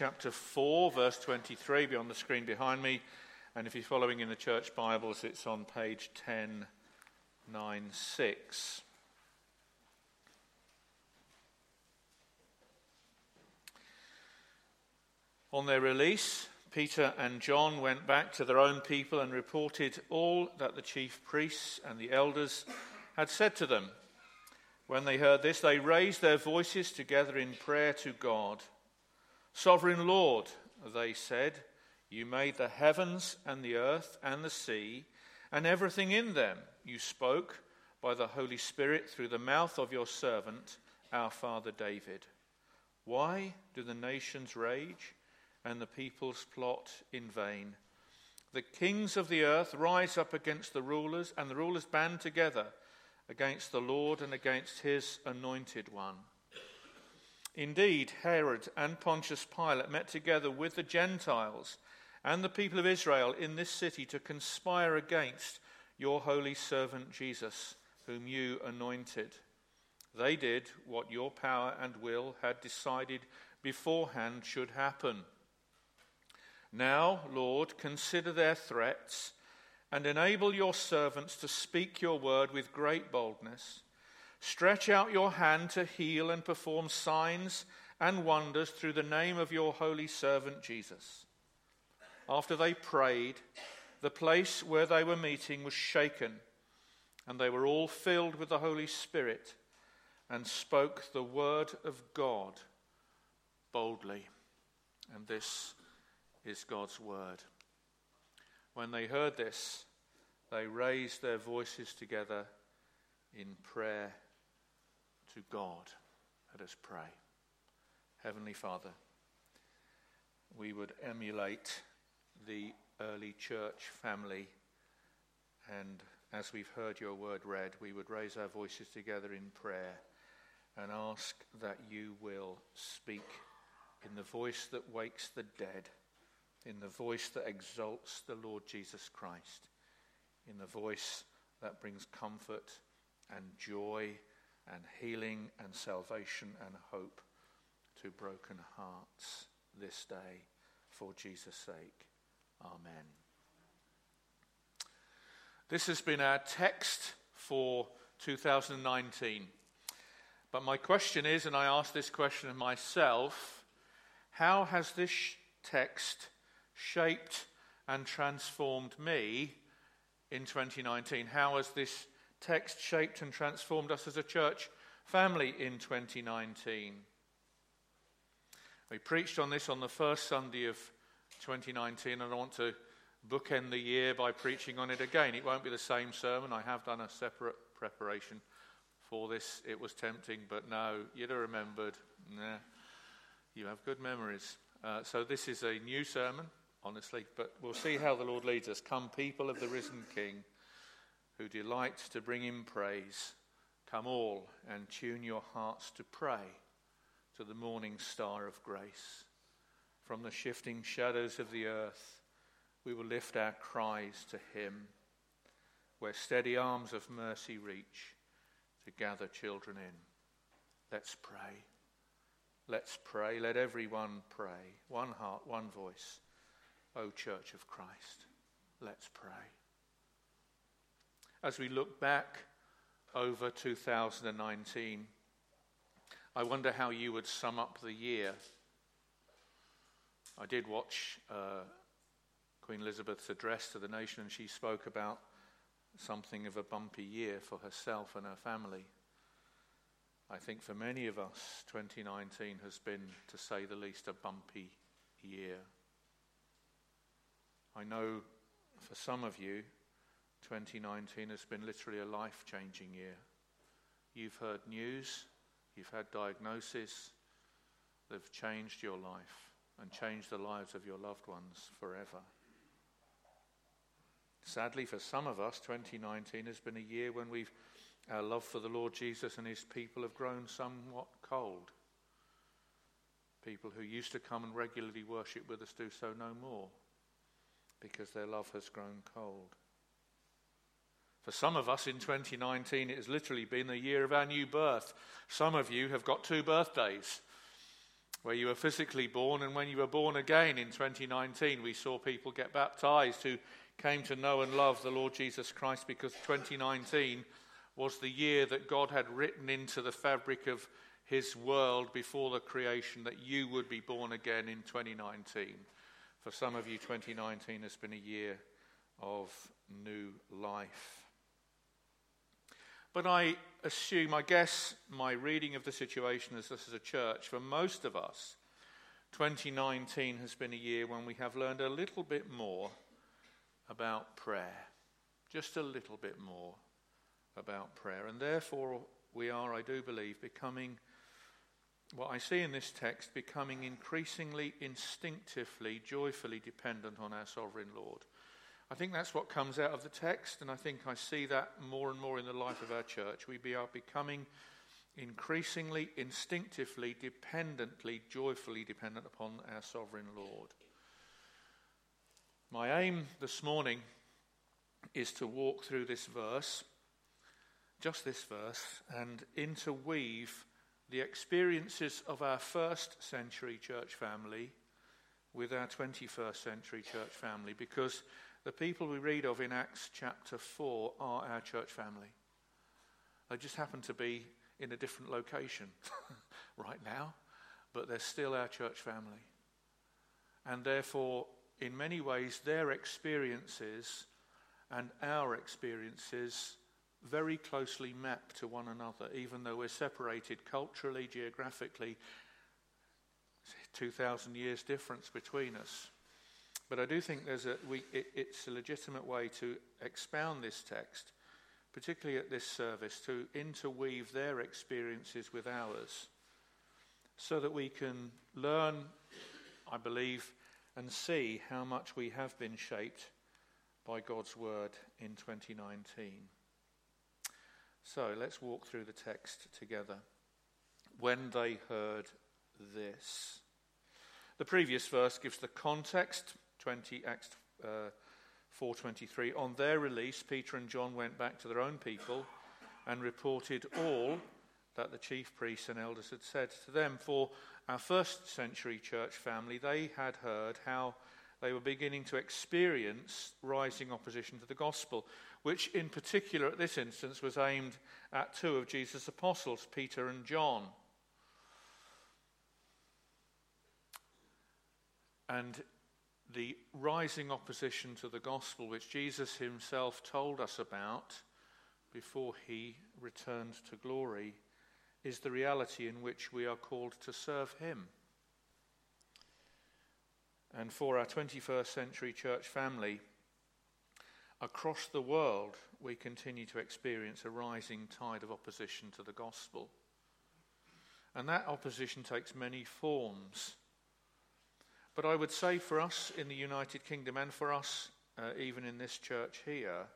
chapter 4, verse 23, be on the screen behind me. And if you're following in the church Bibles, it's on page 1096. On their release, Peter and John went back to their own people and reported all that the chief priests and the elders had said to them. When they heard this, they raised their voices together in prayer to God. Sovereign Lord, they said, you made the heavens and the earth and the sea and everything in them. You spoke by the Holy Spirit through the mouth of your servant, our father David. Why do the nations rage and the peoples plot in vain? The kings of the earth rise up against the rulers, and the rulers band together against the Lord and against his anointed one. Indeed, Herod and Pontius Pilate met together with the Gentiles and the people of Israel in this city to conspire against your holy servant Jesus, whom you anointed. They did what your power and will had decided beforehand should happen. Now, Lord, consider their threats and enable your servants to speak your word with great boldness. Stretch out your hand to heal and perform signs and wonders through the name of your holy servant Jesus. After they prayed, the place where they were meeting was shaken, and they were all filled with the Holy Spirit and spoke the word of God boldly. And this is God's word. When they heard this, they raised their voices together in prayer to God. Let us pray. Heavenly Father, we would emulate the early church family, and as we've heard your word read, we would raise our voices together in prayer and ask that you will speak in the voice that wakes the dead in the voice that exalts the Lord Jesus Christ, in the voice that brings comfort and joy and healing and salvation and hope to broken hearts this day for Jesus' sake. Amen. This has been our text for 2019. But my question is, and I ask this question of myself, how has this text shaped and transformed me in 2019? How has this text shaped and transformed us as a church family in 2019? We preached on this on the first Sunday of 2019, and I want to bookend the year by preaching on it again. It won't be the same sermon. I have done a separate preparation for this. It was tempting, but no, you'd have remembered. Nah, you have good memories. Uh, so this is a new sermon honestly, but we'll see how the Lord leads us. Come, people of the risen King, who delight to bring him praise, come all and tune your hearts to pray to the morning star of grace. From the shifting shadows of the earth, we will lift our cries to him, where steady arms of mercy reach to gather children in. Let's pray. Let's pray. Let everyone pray. One heart, one voice. O Church of Christ. Let's pray. As we look back over 2019, I wonder how you would sum up the year. I did watch uh, Queen Elizabeth's address to the nation, and she spoke about something of a bumpy year for herself and her family. I think for many of us, 2019 has been, to say the least, a bumpy year. I know for some of you, 2019 has been literally a life changing year. You've heard news, you've had diagnosis that have changed your life and changed the lives of your loved ones forever. Sadly, for some of us, 2019 has been a year when we've, our love for the Lord Jesus and his people have grown somewhat cold. People who used to come and regularly worship with us do so no more because their love has grown cold. For some of us in 2019, it has literally been the year of our new birth. Some of you have got two birthdays. where you were physically born, and when you were born again in 2019, we saw people get baptized who came to know and love the Lord Jesus Christ because 2019 was the year that God had written into the fabric of his world before the creation that you would be born again in 2019. For some of you, 2019 has been a year of new life. But I assume, I guess, my reading of the situation as this is a church, for most of us, 2019 has been a year when we have learned a little bit more about prayer. Just a little bit more about prayer. And therefore, we are, I do believe, becoming, what I see in this text, becoming increasingly instinctively, joyfully dependent on our sovereign Lord. I think that's what comes out of the text, and I think I see that more and more in the life of our church. We are becoming increasingly, instinctively, dependently, joyfully dependent upon our sovereign Lord. My aim this morning is to walk through this verse, just this verse, and interweave the experiences of our first century church family with our 21st century church family because the people we read of in Acts chapter 4 are our church family. They just happen to be in a different location right now, but they're still our church family. And therefore, in many ways, their experiences and our experiences very closely map to one another, even though we're separated culturally, geographically, 2,000 years difference between us. But I do think there's a, we, it, it's a legitimate way to expound this text, particularly at this service, to interweave their experiences with ours so that we can learn, I believe, and see how much we have been shaped by God's word in 2019. So let's walk through the text together. When they heard this. The previous verse gives the context 20, Acts uh, 4.23. On their release, Peter and John went back to their own people and reported all that the chief priests and elders had said to them. For our first century church family, they had heard how they were beginning to experience rising opposition to the gospel, which in particular at this instance was aimed at two of Jesus' apostles, Peter and John. And the rising opposition to the gospel, which Jesus himself told us about before he returned to glory, is the reality in which we are called to serve him. And for our 21st century church family, across the world, we continue to experience a rising tide of opposition to the gospel. And that opposition takes many forms. But I would say for us in the United Kingdom and for us uh, even in this church here,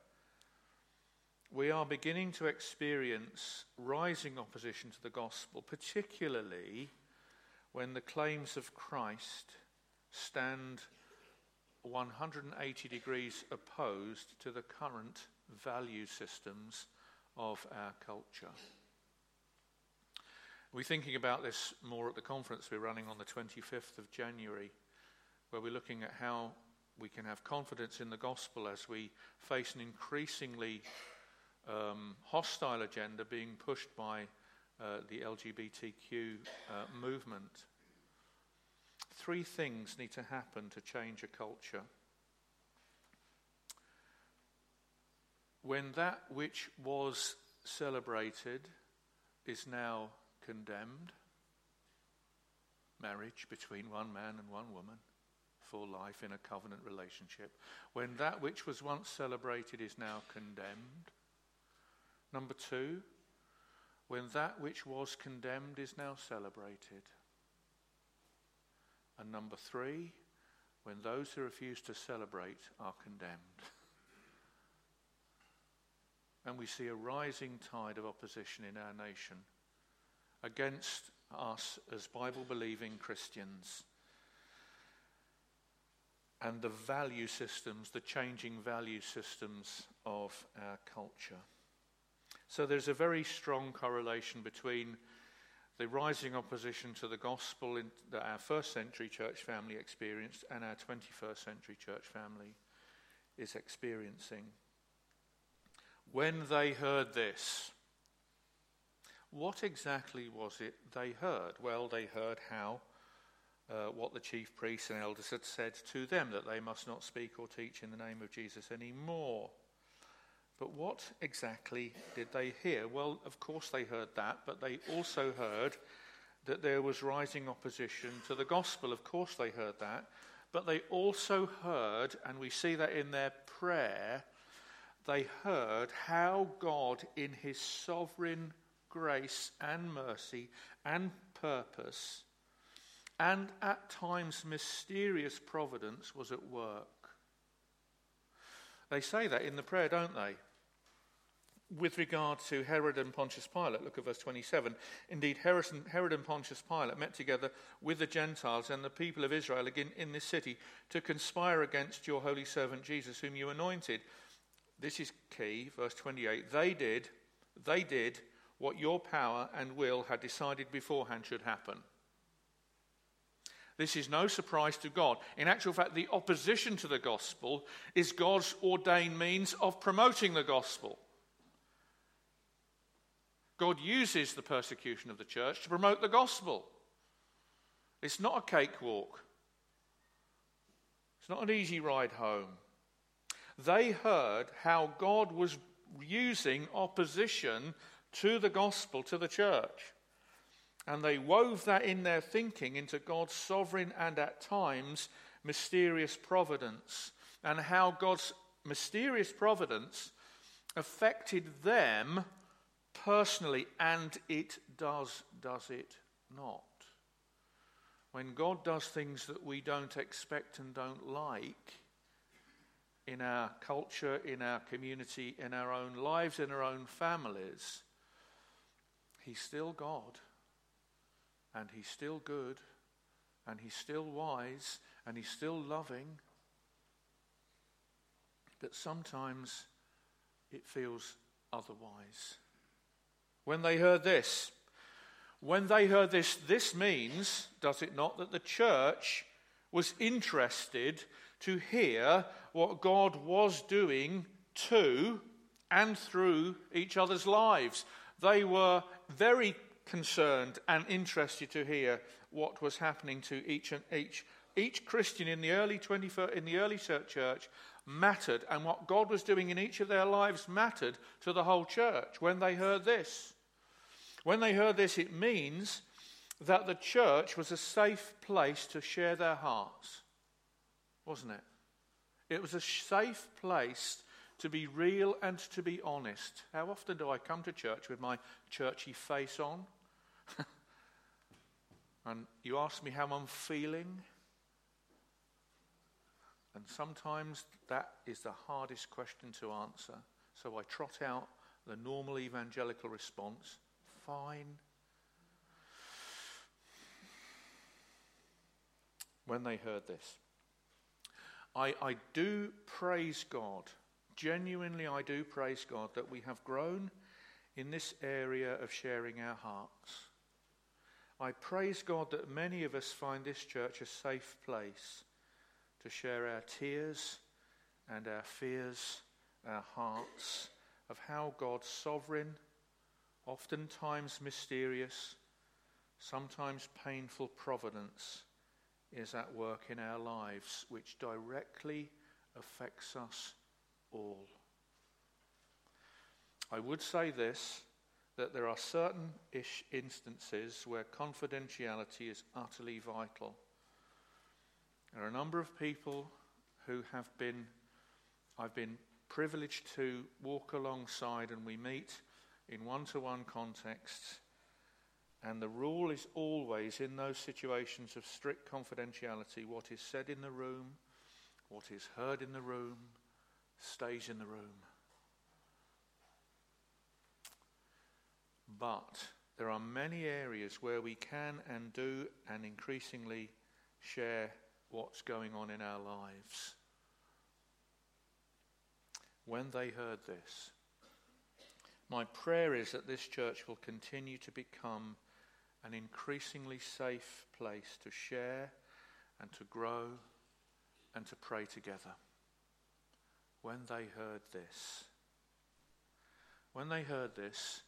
we are beginning to experience rising opposition to the gospel, particularly when the claims of Christ stand 180 degrees opposed to the current value systems of our culture. We're thinking about this more at the conference we're running on the 25th of January where we're looking at how we can have confidence in the gospel as we face an increasingly um, hostile agenda being pushed by uh, the LGBTQ uh, movement. Three things need to happen to change a culture. When that which was celebrated is now condemned, marriage between one man and one woman full life in a covenant relationship, when that which was once celebrated is now condemned. Number two, when that which was condemned is now celebrated. And number three, when those who refuse to celebrate are condemned. And we see a rising tide of opposition in our nation against us as Bible believing Christians and the value systems, the changing value systems of our culture. So there's a very strong correlation between the rising opposition to the gospel in, that our first century church family experienced and our 21st century church family is experiencing. When they heard this, what exactly was it they heard? Well, they heard how uh, what the chief priests and elders had said to them that they must not speak or teach in the name of Jesus anymore. But what exactly did they hear? Well, of course they heard that, but they also heard that there was rising opposition to the gospel. Of course they heard that. But they also heard, and we see that in their prayer, they heard how God, in his sovereign grace and mercy and purpose, and at times mysterious providence, was at work. They say that in the prayer, don't they? With regard to Herod and Pontius Pilate, look at verse 27. Indeed, Herod and Pontius Pilate met together with the Gentiles and the people of Israel again in this city to conspire against your holy servant Jesus, whom you anointed. This is key, verse 28. They did, they did what your power and will had decided beforehand should happen. This is no surprise to God. In actual fact, the opposition to the gospel is God's ordained means of promoting the gospel. God uses the persecution of the church to promote the gospel. It's not a cakewalk, it's not an easy ride home. They heard how God was using opposition to the gospel, to the church. And they wove that in their thinking into God's sovereign and at times mysterious providence, and how God's mysterious providence affected them personally, and it does, does it not? When God does things that we don't expect and don't like in our culture, in our community, in our own lives, in our own families, He's still God, and He's still good, and He's still wise, and He's still loving. But sometimes it feels otherwise. When they heard this, when they heard this, this means, does it not, that the church was interested to hear what God was doing to and through each other's lives. They were very concerned and interested to hear what was happening to each and each. Each Christian in the early 21st, in the early church mattered, and what God was doing in each of their lives mattered to the whole church when they heard this. When they heard this, it means that the church was a safe place to share their hearts, wasn't it? It was a safe place to be real and to be honest. How often do I come to church with my churchy face on? and you ask me how I'm feeling? And sometimes that is the hardest question to answer. So I trot out the normal evangelical response fine. When they heard this, I, I do praise God Genuinely, I do praise God that we have grown in this area of sharing our hearts. I praise God that many of us find this church a safe place to share our tears and our fears, our hearts, of how God's sovereign, oftentimes mysterious, sometimes painful providence is at work in our lives, which directly affects us all. I would say this that there are certain ish instances where confidentiality is utterly vital. There are a number of people who have been, I've been privileged to walk alongside, and we meet in one to one contexts. And the rule is always in those situations of strict confidentiality what is said in the room, what is heard in the room, stays in the room. But there are many areas where we can and do and increasingly share what's going on in our lives. When they heard this, my prayer is that this church will continue to become an increasingly safe place to share and to grow and to pray together. When they heard this, when they heard this,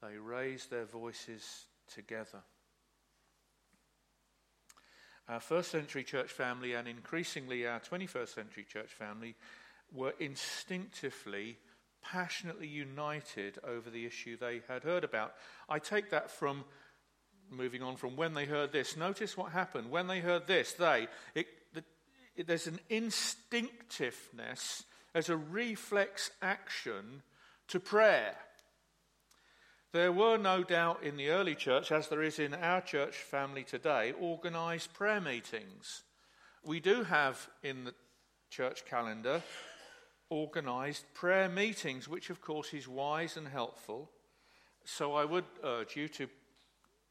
they raised their voices together. Our first century church family and increasingly our 21st century church family were instinctively, passionately united over the issue they had heard about. I take that from moving on from when they heard this. Notice what happened. When they heard this, they, it, the, it, there's an instinctiveness, there's a reflex action to prayer. There were no doubt in the early church, as there is in our church family today, organized prayer meetings. We do have in the church calendar organized prayer meetings, which of course is wise and helpful. So I would urge you to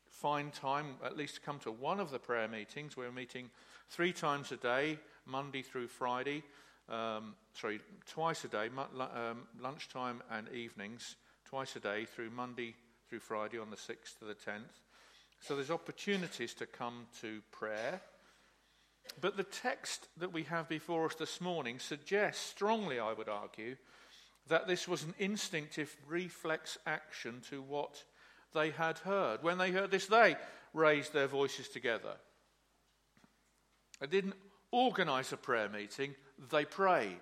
find time, at least to come to one of the prayer meetings. We're meeting three times a day, Monday through Friday. Um, sorry, twice a day, um, lunchtime and evenings twice a day through Monday through Friday on the 6th to the 10th. So there's opportunities to come to prayer. But the text that we have before us this morning suggests strongly, I would argue, that this was an instinctive reflex action to what they had heard. When they heard this, they raised their voices together. They didn't organize a prayer meeting, they prayed.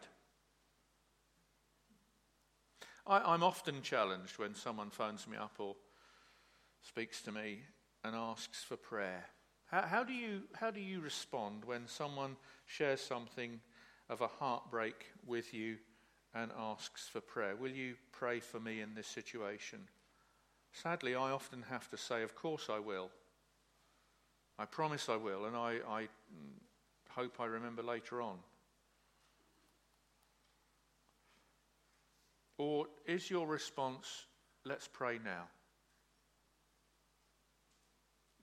I, am often challenged when someone phones me up or speaks to me and asks for prayer. How, how, do you, how do you respond when someone shares something of a heartbreak with you and asks for prayer? Will you pray for me in this situation? Sadly, I often have to say, Of course I will. I promise I will, and I, I mm, hope I remember later on. Or is your response, let's pray now?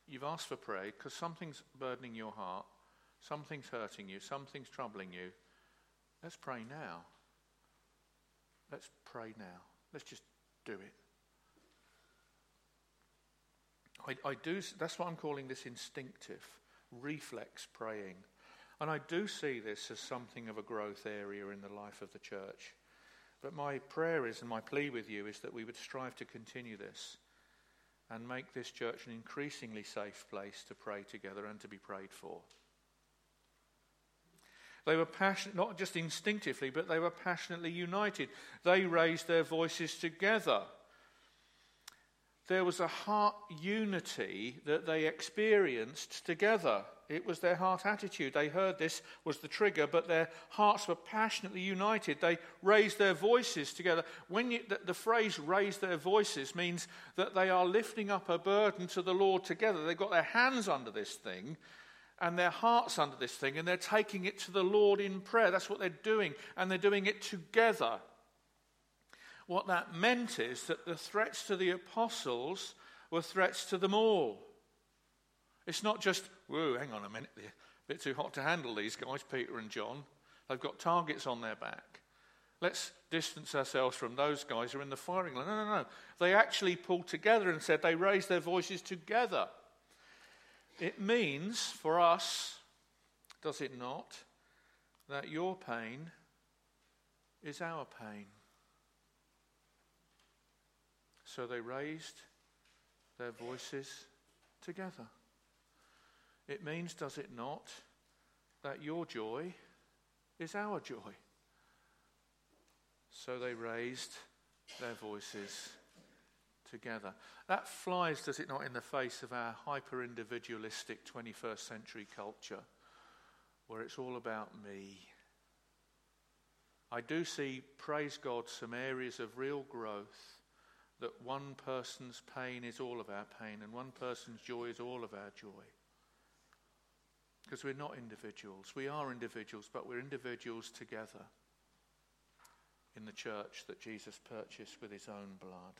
You've asked for prayer because something's burdening your heart, something's hurting you, something's troubling you. Let's pray now. Let's pray now. Let's just do it. I, I do, that's what I'm calling this instinctive, reflex praying. And I do see this as something of a growth area in the life of the church. But my prayer is, and my plea with you, is that we would strive to continue this and make this church an increasingly safe place to pray together and to be prayed for. They were passionate, not just instinctively, but they were passionately united. They raised their voices together. There was a heart unity that they experienced together. It was their heart attitude. They heard this was the trigger, but their hearts were passionately united. They raised their voices together. When you, the, the, phrase raise their voices means that they are lifting up a burden to the Lord together. They've got their hands under this thing and their hearts under this thing, and they're taking it to the Lord in prayer. That's what they're doing, and they're doing it together. What that meant is that the threats to the apostles were threats to them all. It's not just, whoa, hang on a minute, they're a bit too hot to handle, these guys, Peter and John. They've got targets on their back. Let's distance ourselves from those guys who are in the firing line. No, no, no. They actually pulled together and said they raised their voices together. It means for us, does it not, that your pain is our pain. So they raised their voices together. It means, does it not, that your joy is our joy. So they raised their voices together. That flies, does it not, in the face of our hyper individualistic 21st century culture where it's all about me. I do see, praise God, some areas of real growth that one person's pain is all of our pain and one person's joy is all of our joy. Because we're not individuals. We are individuals, but we're individuals together in the church that Jesus purchased with his own blood.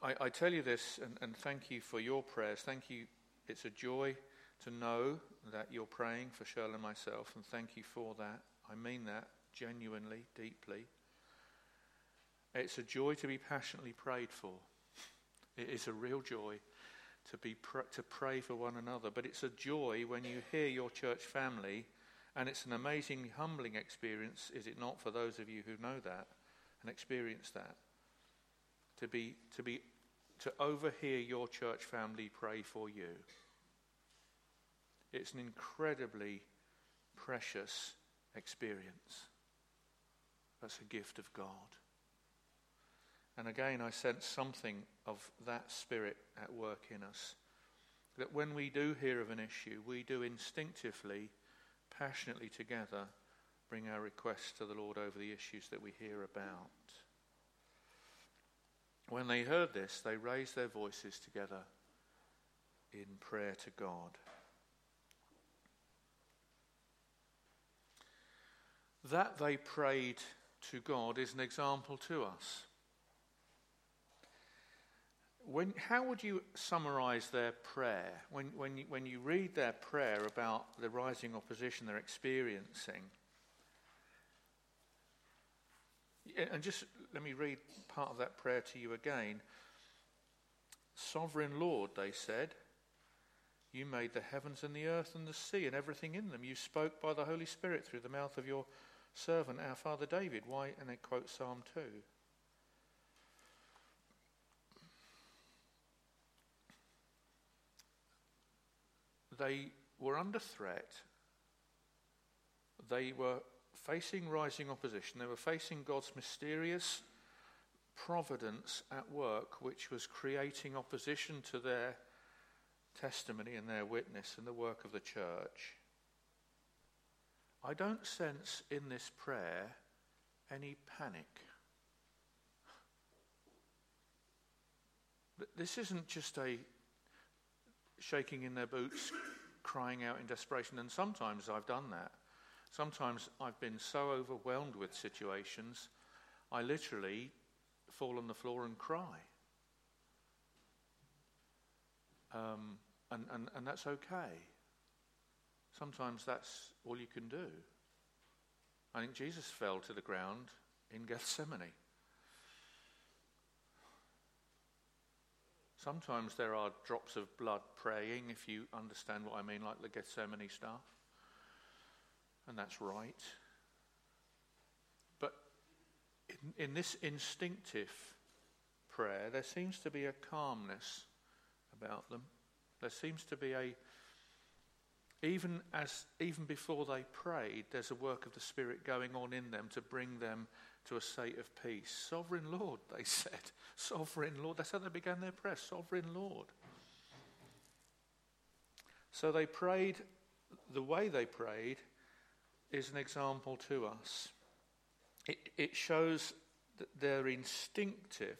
I, I tell you this, and, and thank you for your prayers. Thank you. It's a joy to know that you're praying for Shirley and myself, and thank you for that. I mean that genuinely, deeply. It's a joy to be passionately prayed for. It is a real joy to, be pr- to pray for one another, but it's a joy when you hear your church family, and it's an amazing, humbling experience, is it not, for those of you who know that and experience that? To be, to be, to overhear your church family pray for you. It's an incredibly precious experience. That's a gift of God. And again, I sense something of that spirit at work in us. That when we do hear of an issue, we do instinctively, passionately together bring our requests to the Lord over the issues that we hear about. When they heard this, they raised their voices together in prayer to God. That they prayed to God is an example to us. When, how would you summarize their prayer? When, when, you, when you read their prayer about the rising opposition they're experiencing, and just let me read part of that prayer to you again. Sovereign Lord, they said, you made the heavens and the earth and the sea and everything in them. You spoke by the Holy Spirit through the mouth of your servant, our father David. Why? And they quote Psalm 2. They were under threat. They were facing rising opposition. They were facing God's mysterious providence at work, which was creating opposition to their testimony and their witness and the work of the church. I don't sense in this prayer any panic. This isn't just a shaking in their boots, crying out in desperation, and sometimes I've done that. Sometimes I've been so overwhelmed with situations, I literally fall on the floor and cry. Um, and, and, and that's okay. Sometimes that's all you can do. I think Jesus fell to the ground in Gethsemane. Sometimes there are drops of blood praying, if you understand what I mean, like the Gethsemane stuff. And that's right. But in, in this instinctive prayer, there seems to be a calmness about them. There seems to be a even as even before they prayed, there's a work of the Spirit going on in them to bring them to a state of peace. Sovereign Lord, they said. Sovereign Lord. That's how they began their prayer. Sovereign Lord. So they prayed, the way they prayed is an example to us. It, it shows that their instinctive,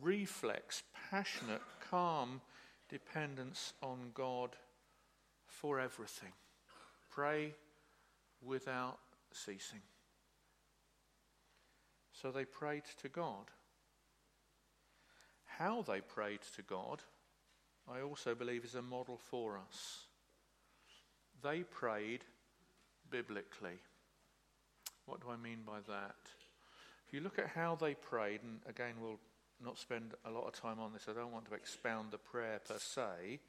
reflex, passionate, calm dependence on God for everything. Pray without ceasing. So they prayed to God. How they prayed to God, I also believe, is a model for us. They prayed biblically. What do I mean by that? If you look at how they prayed, and again, we'll not spend a lot of time on this, I don't want to expound the prayer per se,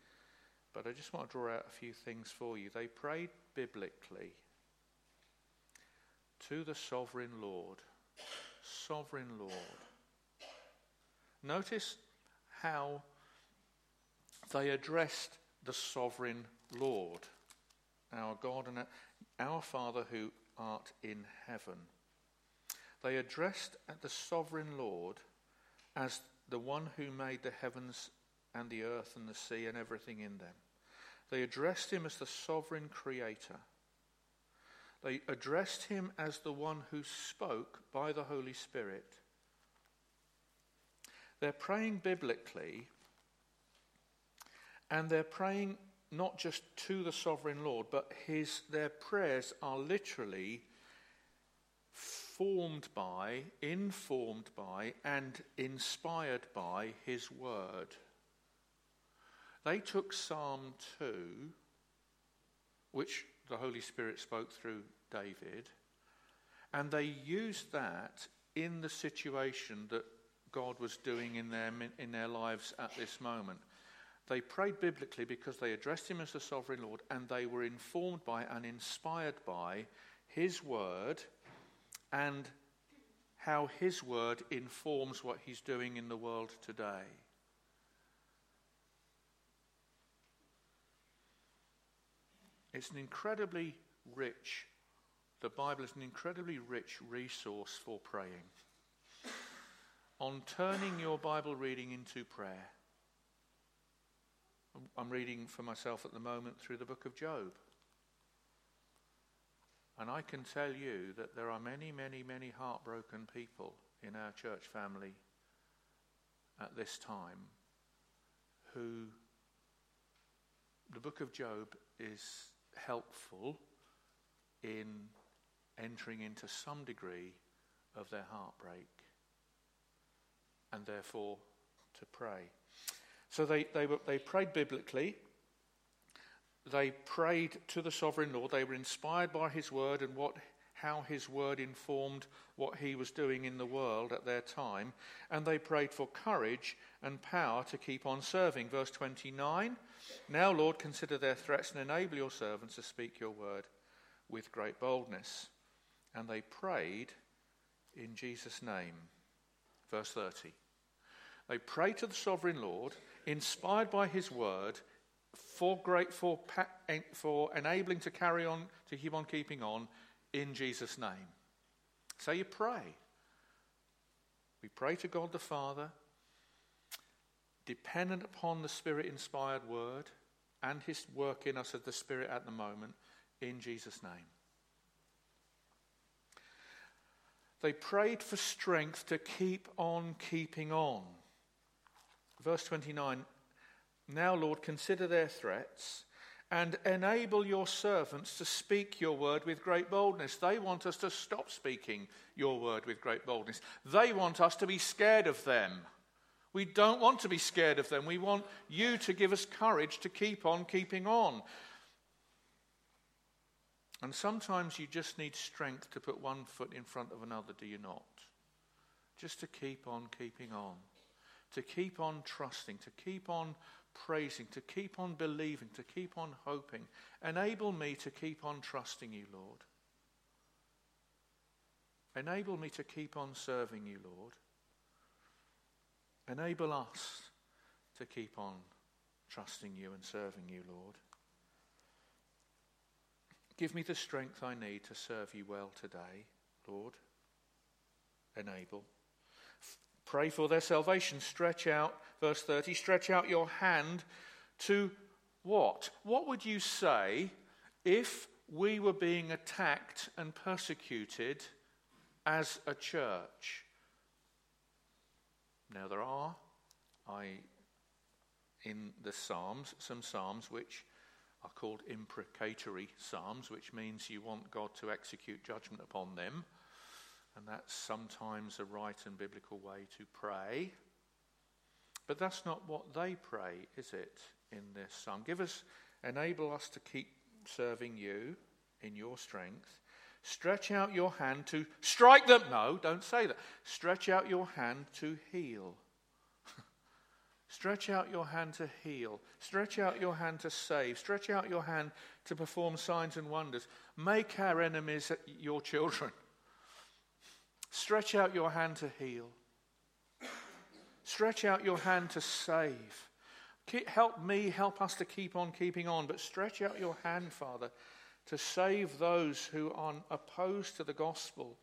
but I just want to draw out a few things for you. They prayed biblically to the sovereign Lord. Sovereign Lord. Notice how they addressed the sovereign Lord, our God and our Father who art in heaven. They addressed the sovereign Lord as the one who made the heavens and the earth and the sea and everything in them. They addressed him as the sovereign creator. They addressed him as the one who spoke by the Holy Spirit. They're praying biblically, and they're praying not just to the sovereign Lord, but his, their prayers are literally formed by, informed by, and inspired by his word. They took Psalm 2, which the Holy Spirit spoke through David, and they used that in the situation that God was doing in their, in their lives at this moment. They prayed biblically because they addressed him as the sovereign Lord and they were informed by and inspired by his word and how his word informs what he's doing in the world today. It's an incredibly rich, the Bible is an incredibly rich resource for praying. On turning your Bible reading into prayer. I'm reading for myself at the moment through the book of Job. And I can tell you that there are many, many, many heartbroken people in our church family at this time who the book of Job is helpful in entering into some degree of their heartbreak and therefore to pray. So they, they, were, they prayed biblically. They prayed to the sovereign Lord. They were inspired by his word and what, how his word informed what he was doing in the world at their time. And they prayed for courage and power to keep on serving. Verse 29 Now, Lord, consider their threats and enable your servants to speak your word with great boldness. And they prayed in Jesus' name. Verse 30. They prayed to the sovereign Lord, inspired by his word, for great for, for enabling to carry on, to keep on keeping on in Jesus' name. So you pray. We pray to God the Father, dependent upon the Spirit inspired word and his work in us of the Spirit at the moment, in Jesus' name. They prayed for strength to keep on keeping on. Verse 29 Now, Lord, consider their threats and enable your servants to speak your word with great boldness. They want us to stop speaking your word with great boldness. They want us to be scared of them. We don't want to be scared of them. We want you to give us courage to keep on keeping on. And sometimes you just need strength to put one foot in front of another, do you not? Just to keep on keeping on, to keep on trusting, to keep on praising, to keep on believing, to keep on hoping. Enable me to keep on trusting you, Lord. Enable me to keep on serving you, Lord. Enable us to keep on trusting you and serving you, Lord. Give me the strength I need to serve you well today, Lord. Enable. Pray for their salvation. Stretch out, verse 30, stretch out your hand to what? What would you say if we were being attacked and persecuted as a church? Now, there are, I, in the Psalms, some Psalms which are called imprecatory Psalms, which means you want God to execute judgment upon them. And that's sometimes a right and biblical way to pray. But that's not what they pray, is it, in this psalm? Give us, enable us to keep serving you in your strength. Stretch out your hand to strike them. No, don't say that. Stretch out your hand to heal. Stretch out your hand to heal. Stretch out your hand to save. Stretch out your hand to perform signs and wonders. Make our enemies your children. Stretch out your hand to heal. Stretch out your hand to save. Help me, help us to keep on keeping on, but stretch out your hand, Father, to save those who are opposed to the gospel.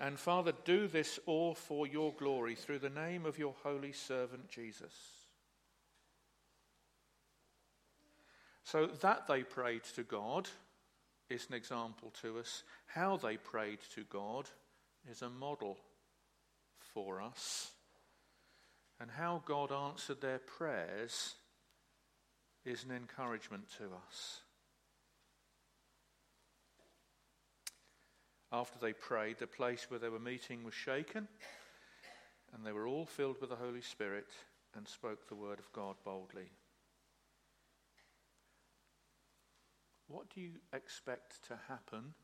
And Father, do this all for your glory through the name of your holy servant Jesus. So that they prayed to God is an example to us. How they prayed to God is a model for us. And how God answered their prayers is an encouragement to us. After they prayed, the place where they were meeting was shaken, and they were all filled with the Holy Spirit and spoke the word of God boldly. What do you expect to happen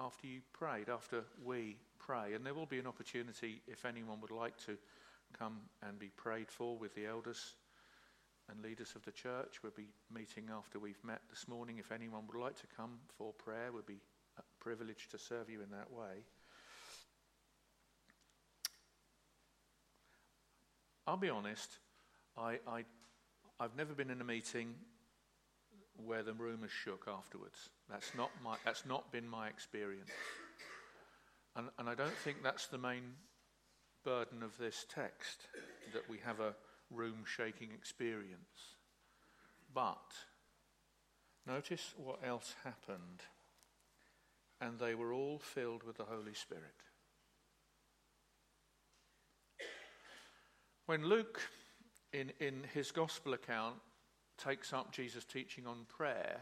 after you prayed, after we pray. And there will be an opportunity if anyone would like to come and be prayed for with the elders and leaders of the church. We'll be meeting after we've met this morning. If anyone would like to come for prayer, we'll be uh, privileged to serve you in that way. I'll be honest, I, I, I've never been in a meeting where the room has shook afterwards. That's not, my, that's not been my experience. And, and I don't think that's the main burden of this text, that we have a room shaking experience. But notice what else happened. And they were all filled with the Holy Spirit. When Luke, in, in his gospel account, takes up Jesus' teaching on prayer,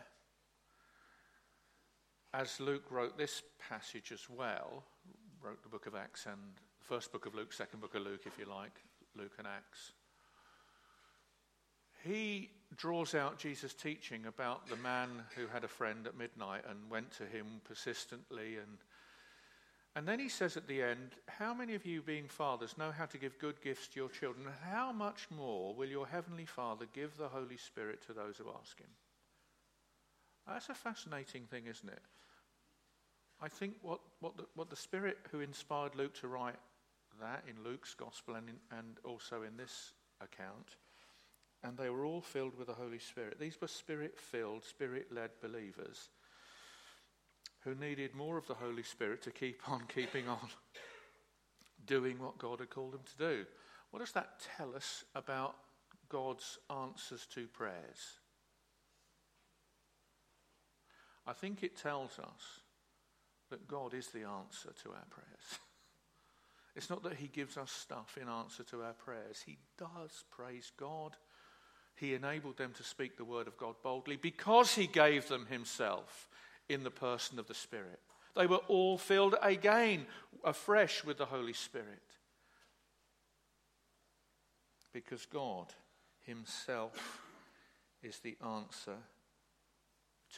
as Luke wrote this passage as well, wrote the book of Acts and the first book of Luke, second book of Luke, if you like, Luke and Acts. He draws out Jesus' teaching about the man who had a friend at midnight and went to him persistently and and then he says at the end, How many of you, being fathers, know how to give good gifts to your children? How much more will your heavenly Father give the Holy Spirit to those who ask him? That's a fascinating thing, isn't it? I think what, what, the, what the Spirit who inspired Luke to write that in Luke's Gospel and, in, and also in this account, and they were all filled with the Holy Spirit. These were Spirit filled, Spirit led believers who needed more of the Holy Spirit to keep on keeping on doing what God had called them to do. What does that tell us about God's answers to prayers? I think it tells us that God is the answer to our prayers. It's not that He gives us stuff in answer to our prayers. He does, praise God. He enabled them to speak the word of God boldly because He gave them Himself in the person of the Spirit. They were all filled again, afresh with the Holy Spirit. Because God Himself is the answer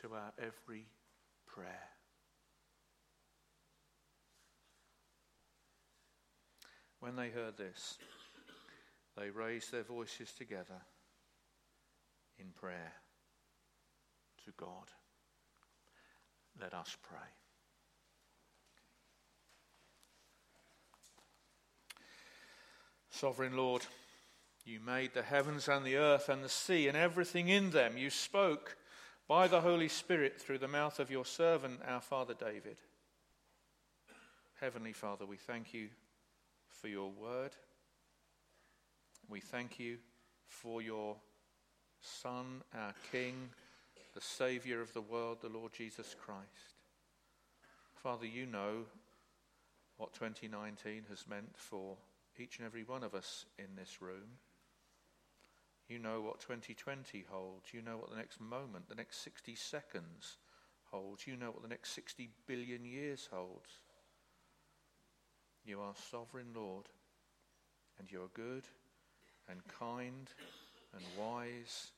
to our every prayer. When they heard this, they raised their voices together in prayer to God. Let us pray. Sovereign Lord, you made the heavens and the earth and the sea and everything in them. You spoke by the Holy Spirit through the mouth of your servant, our father David. Heavenly Father, we thank you for your word. We thank you for your Son, our King the Saviour of the world, the Lord Jesus Christ. Father, you know what 2019 has meant for each and every one of us in this room. You know what 2020 holds. You know what the next moment, the next 60 seconds holds. You know what the next 60 billion years holds. You are sovereign Lord, and you are good and kind and wise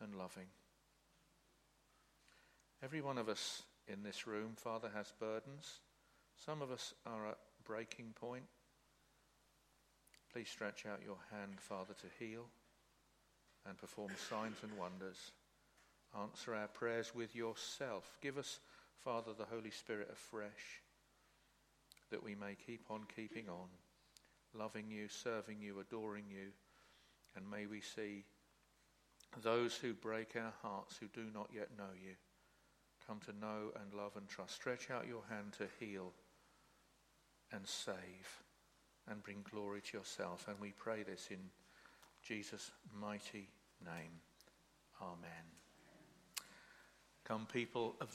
and loving. Every one of us in this room, Father, has burdens. Some of us are at breaking point. Please stretch out your hand, Father, to heal and perform signs and wonders. Answer our prayers with yourself. Give us, Father, the Holy Spirit afresh, that we may keep on keeping on, loving you, serving you, adoring you, and may we see those who break our hearts who do not yet know you come to know and love and trust. Stretch out your hand to heal and save and bring glory to yourself. And we pray this in Jesus' mighty name. Amen. Come, people of the